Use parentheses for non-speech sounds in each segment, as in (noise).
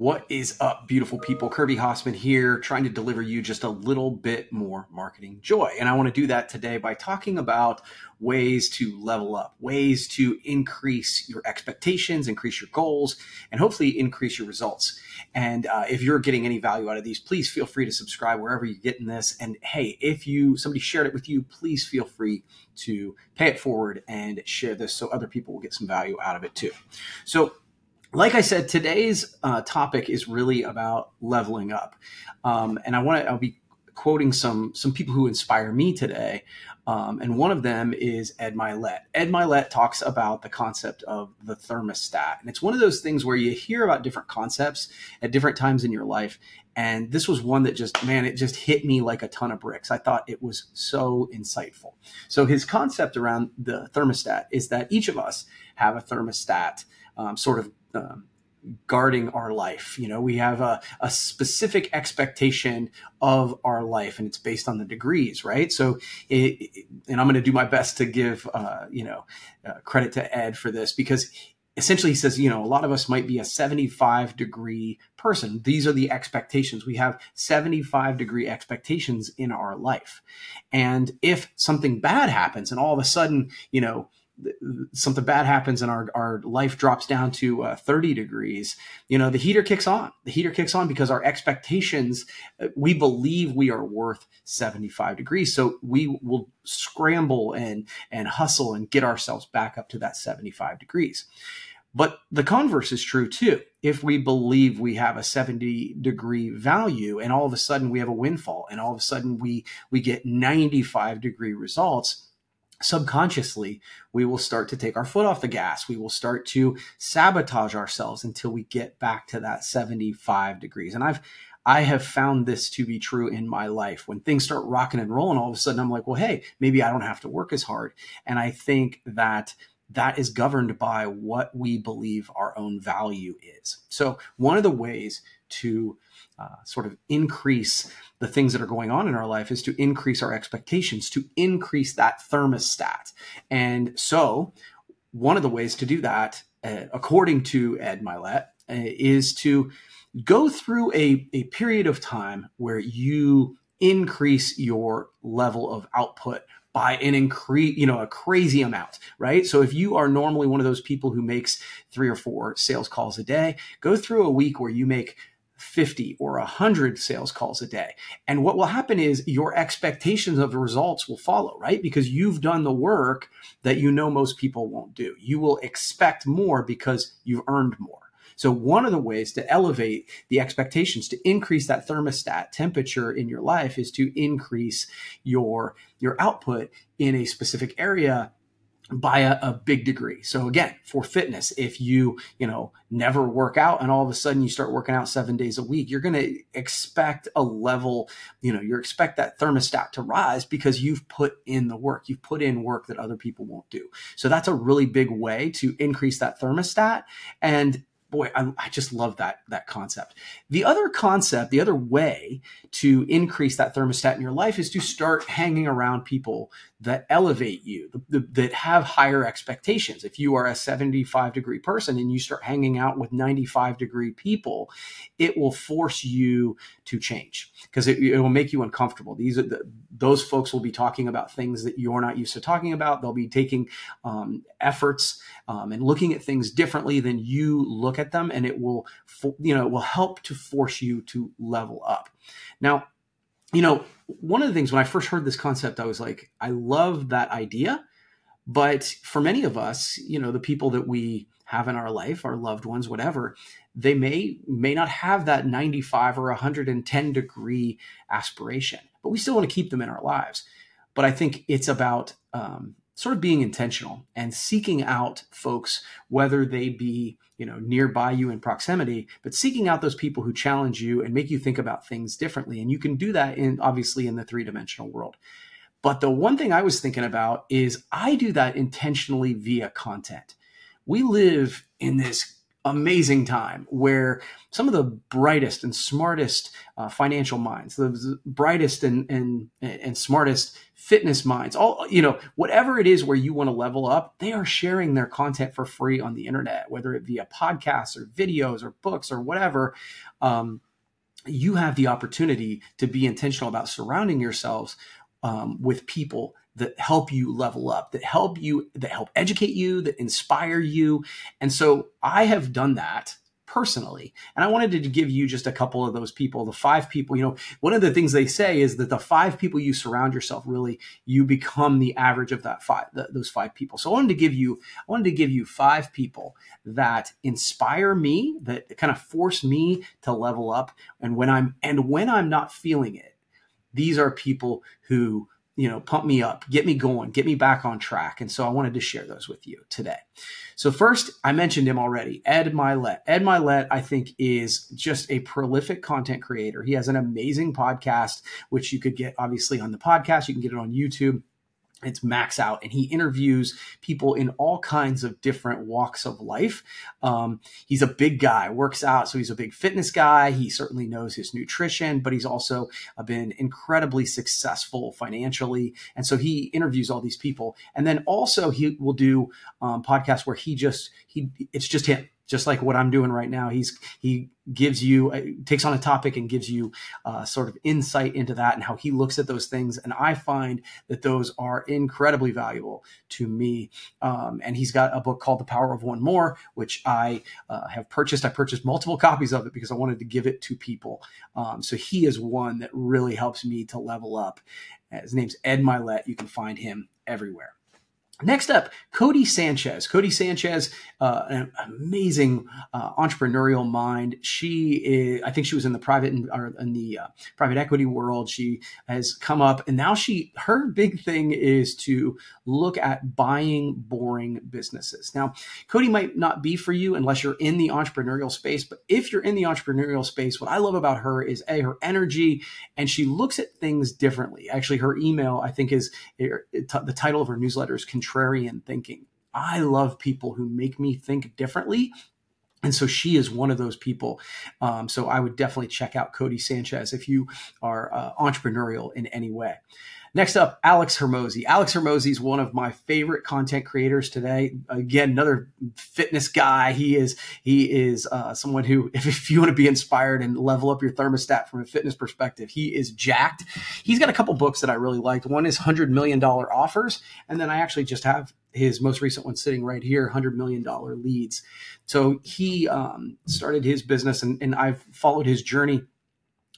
What is up, beautiful people? Kirby Hasseman here, trying to deliver you just a little bit more marketing joy. And I want to do that today by talking about ways to level up, ways to increase your expectations, increase your goals, and hopefully increase your results. And uh, if you're getting any value out of these, please feel free to subscribe wherever you're getting this. And hey, if you somebody shared it with you, please feel free to pay it forward and share this so other people will get some value out of it too. So like I said, today's uh, topic is really about leveling up, um, and I want to. I'll be quoting some some people who inspire me today, um, and one of them is Ed Mylett. Ed Mylett talks about the concept of the thermostat, and it's one of those things where you hear about different concepts at different times in your life, and this was one that just man, it just hit me like a ton of bricks. I thought it was so insightful. So his concept around the thermostat is that each of us have a thermostat, um, sort of guarding our life. You know, we have a, a specific expectation of our life, and it's based on the degrees, right? So, it, and I'm going to do my best to give, uh, you know, uh, credit to Ed for this because essentially he says, you know, a lot of us might be a 75 degree person. These are the expectations. We have 75 degree expectations in our life. And if something bad happens and all of a sudden, you know, something bad happens and our, our life drops down to uh, 30 degrees you know the heater kicks on. The heater kicks on because our expectations uh, we believe we are worth 75 degrees. So we will scramble and and hustle and get ourselves back up to that 75 degrees. But the converse is true too. If we believe we have a 70 degree value and all of a sudden we have a windfall and all of a sudden we we get 95 degree results subconsciously we will start to take our foot off the gas. We will start to sabotage ourselves until we get back to that 75 degrees. And i've i have found this to be true in my life. When things start rocking and rolling all of a sudden i'm like well hey maybe i don't have to work as hard. And i think that that is governed by what we believe our own value is. So one of the ways to uh, sort of increase the things that are going on in our life is to increase our expectations, to increase that thermostat. And so, one of the ways to do that, uh, according to Ed Mylett, uh, is to go through a, a period of time where you increase your level of output by an increase, you know, a crazy amount, right? So if you are normally one of those people who makes three or four sales calls a day, go through a week where you make 50 or 100 sales calls a day. And what will happen is your expectations of the results will follow, right? Because you've done the work that you know most people won't do. You will expect more because you've earned more. So one of the ways to elevate the expectations to increase that thermostat temperature in your life is to increase your your output in a specific area by a, a, big degree. So again, for fitness, if you, you know, never work out and all of a sudden you start working out seven days a week, you're going to expect a level, you know, you expect that thermostat to rise because you've put in the work. You've put in work that other people won't do. So that's a really big way to increase that thermostat. And boy, I, I, just love that that concept. The other concept, the other way to increase that thermostat in your life is to start hanging around people that elevate you, the, the, that have higher expectations. If you are a 75 degree person and you start hanging out with 95 degree people, it will force you to change because it, it, will make you uncomfortable. These are the, those folks will be talking about things that you're not used to talking about. They'll be taking um, efforts um, and looking at things differently than you look at them, and it will, you know, will help to force you to level up. Now, you know, one of the things when I first heard this concept, I was like, I love that idea. But for many of us, you know, the people that we have in our life, our loved ones, whatever, they may may not have that 95 or 110 degree aspiration, but we still want to keep them in our lives. But I think it's about um, sort of being intentional and seeking out folks, whether they be you know nearby you in proximity, but seeking out those people who challenge you and make you think about things differently. And you can do that in obviously in the three dimensional world. But the one thing I was thinking about is I do that intentionally via content. We live in this amazing time where some of the brightest and smartest uh, financial minds, the brightest and, and, and smartest fitness minds, all, you know, whatever it is where you want to level up, they are sharing their content for free on the internet, whether it be a podcasts or videos or books or whatever. Um, you have the opportunity to be intentional about surrounding yourselves um, with people that help you level up, that help you, that help educate you, that inspire you. And so I have done that personally. And I wanted to give you just a couple of those people, the five people, you know, one of the things they say is that the five people you surround yourself really, you become the average of that five, the, those five people. So I wanted to give you, I wanted to give you five people that inspire me, that kind of force me to level up. And when I'm, and when I'm not feeling it, these are people who you know, pump me up, get me going, get me back on track. And so I wanted to share those with you today. So first, I mentioned him already, Ed Mylett. Ed Mylett, I think, is just a prolific content creator. He has an amazing podcast, which you could get obviously on the podcast. You can get it on YouTube it's max out and he interviews people in all kinds of different walks of life. Um, he's a big guy works out so he's a big fitness guy. He certainly knows his nutrition but he's also uh, been incredibly successful financially and so he interviews all these people. And then also he will do um, podcasts where he just he it's just him just like what I'm doing right now. He's he gives you uh, takes on a topic and gives you uh, sort of insight into that and how he looks at those things. And I find that those are incredibly valuable to me. Um, and he's got a book called The Power of One More, which I uh, have purchased. I purchased multiple copies of it because I wanted to give it to people. Um, so he is one that really helps me to level up. His name's Ed Mylett. You can find him everywhere. Next up, Codie Sanchez. Codie Sanchez, uh, an amazing uh, entrepreneurial mind. She is, I think she was in the private or in the uh, private equity world. She has come up, and now she her big thing is to look at buying boring businesses. Now, Codie might not be for you unless you're in the entrepreneurial space, but if you're in the entrepreneurial space, what I love about her is a her energy, and she looks at things differently. Actually, her email I think is the title of her newsletter is contrarian thinking. I love people who make me think differently. And so she is one of those people. Um, so I would definitely check out Codie Sanchez if you are uh, entrepreneurial in any way. Next up, Alex Hormozi. Alex Hormozi is one of my favorite content creators today. Again, another fitness guy. He is he is uh, someone who, if, (laughs) if you want to be inspired and level up your thermostat from a fitness perspective, he is jacked. He's got a couple books that I really liked. One is Hundred Million Dollar Offers, and then I actually just have his most recent one sitting right here, $100 million leads. So he um, started his business and, and I've followed his journey.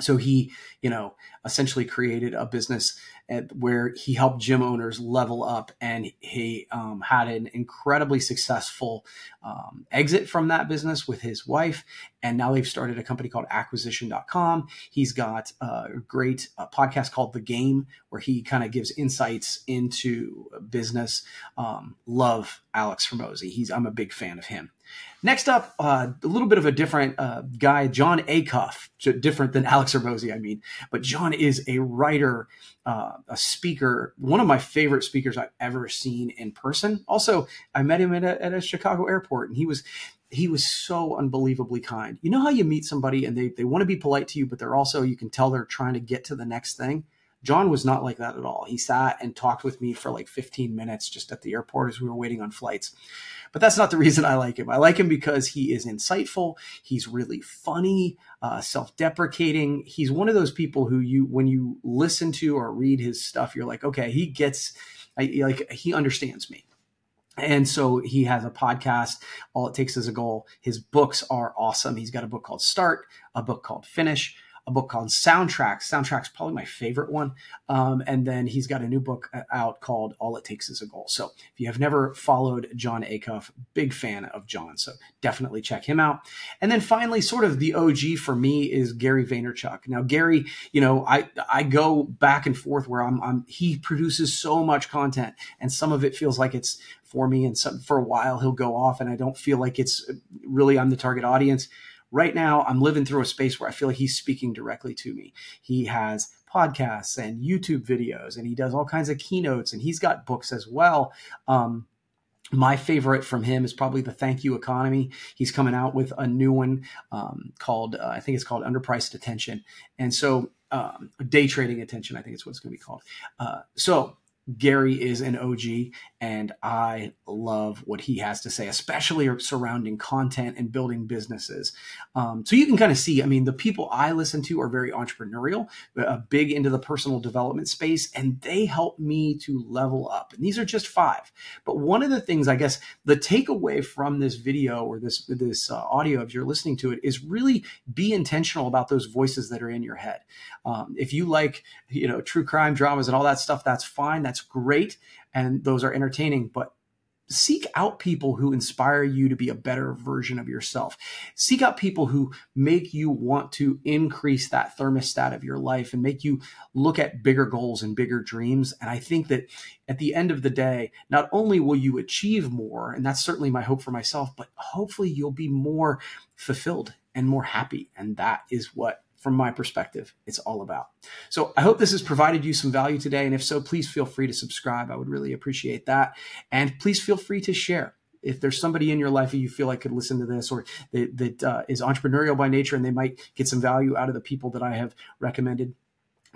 So he, you know, essentially created a business at, where he helped gym owners level up and he um, had an incredibly successful um, exit from that business with his wife and now they've started a company called acquisition.com he's got a great uh, podcast called the game where he kind of gives insights into business. Um, love alex Hormozi. He's i'm a big fan of him Next up, uh, a little bit of a different uh, guy, Jon Acuff, different than (laughs) Alex Hormozi, I mean. But Jon is a writer, uh, a speaker, one of my favorite speakers I've ever seen in person. Also, I met him at a, at a Chicago airport, and he was he was so unbelievably kind. You know how you meet somebody and they, they want to be polite to you, but they're also, you can tell they're trying to get to the next thing. Jon was not like that at all. He sat and talked with me for like 15 minutes just at the airport as we were waiting on flights. But that's not the (laughs) reason I like him. I like him because he is insightful. He's really funny, uh, self-deprecating. He's one of those people who you, when you listen to or read his stuff, you're like, okay, he gets, I, like he understands me. And so he has a podcast. All it takes is a goal. His books are awesome. He's got a book called Start, a book called Finish, a book called Soundtracks. Soundtracks probably my favorite one. Um, and then he's got a new book uh, out called All It Takes Is a Goal. So if you have never followed Jon Acuff, big fan of Jon. So definitely check him out. And then finally, sort of the OG for me is Gary Vaynerchuk. Now, Gary, you know, I I go back and forth where I'm, I'm he produces so much content, and some of it feels like it's for me, and some for a while he'll go off, and I don't feel like it's really I'm the target audience right now I'm living through a space where I feel like he's speaking directly to me. He has podcasts and YouTube videos and he does all kinds of keynotes and he's got books as well. Um, my favorite from him is probably the thank you economy he's coming out with a new one um, called uh, i think it's called underpriced attention and so um, day trading attention i think it's what it's going to be called uh, so Gary is an OG, and I love what he has to say, especially surrounding content and building businesses. Um, so you can kind of see, I mean, the people I listen to are very entrepreneurial, uh, big into the personal development space, and they help me to level up. And these are just five. But one of the things, I guess, the takeaway from this video or this this uh, audio, if you're listening to it, is really be intentional about those voices that are in your head. Um, if you like, you know, true crime dramas and all that stuff, that's fine. That's great. And those are entertaining, but seek out people who inspire you to be a better version of yourself. Seek out people who make you want to increase that thermostat of your life and make you look at bigger goals and bigger dreams. And I think that at the end of the day, not only will you achieve more, and that's certainly my hope for myself, but hopefully you'll be more fulfilled and more happy. And that is what from my perspective, it's all about. So I hope this has provided you some value today. And if so, please feel free to subscribe. I would really appreciate that. And please feel free to share. If there's somebody in your life that you feel like could listen to this or that, that uh, is entrepreneurial by nature and they might get some value out of the people that I have recommended,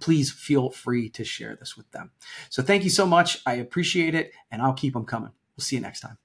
please feel free to share this with them. So thank you so much. I appreciate it and I'll keep them coming. We'll see you next time.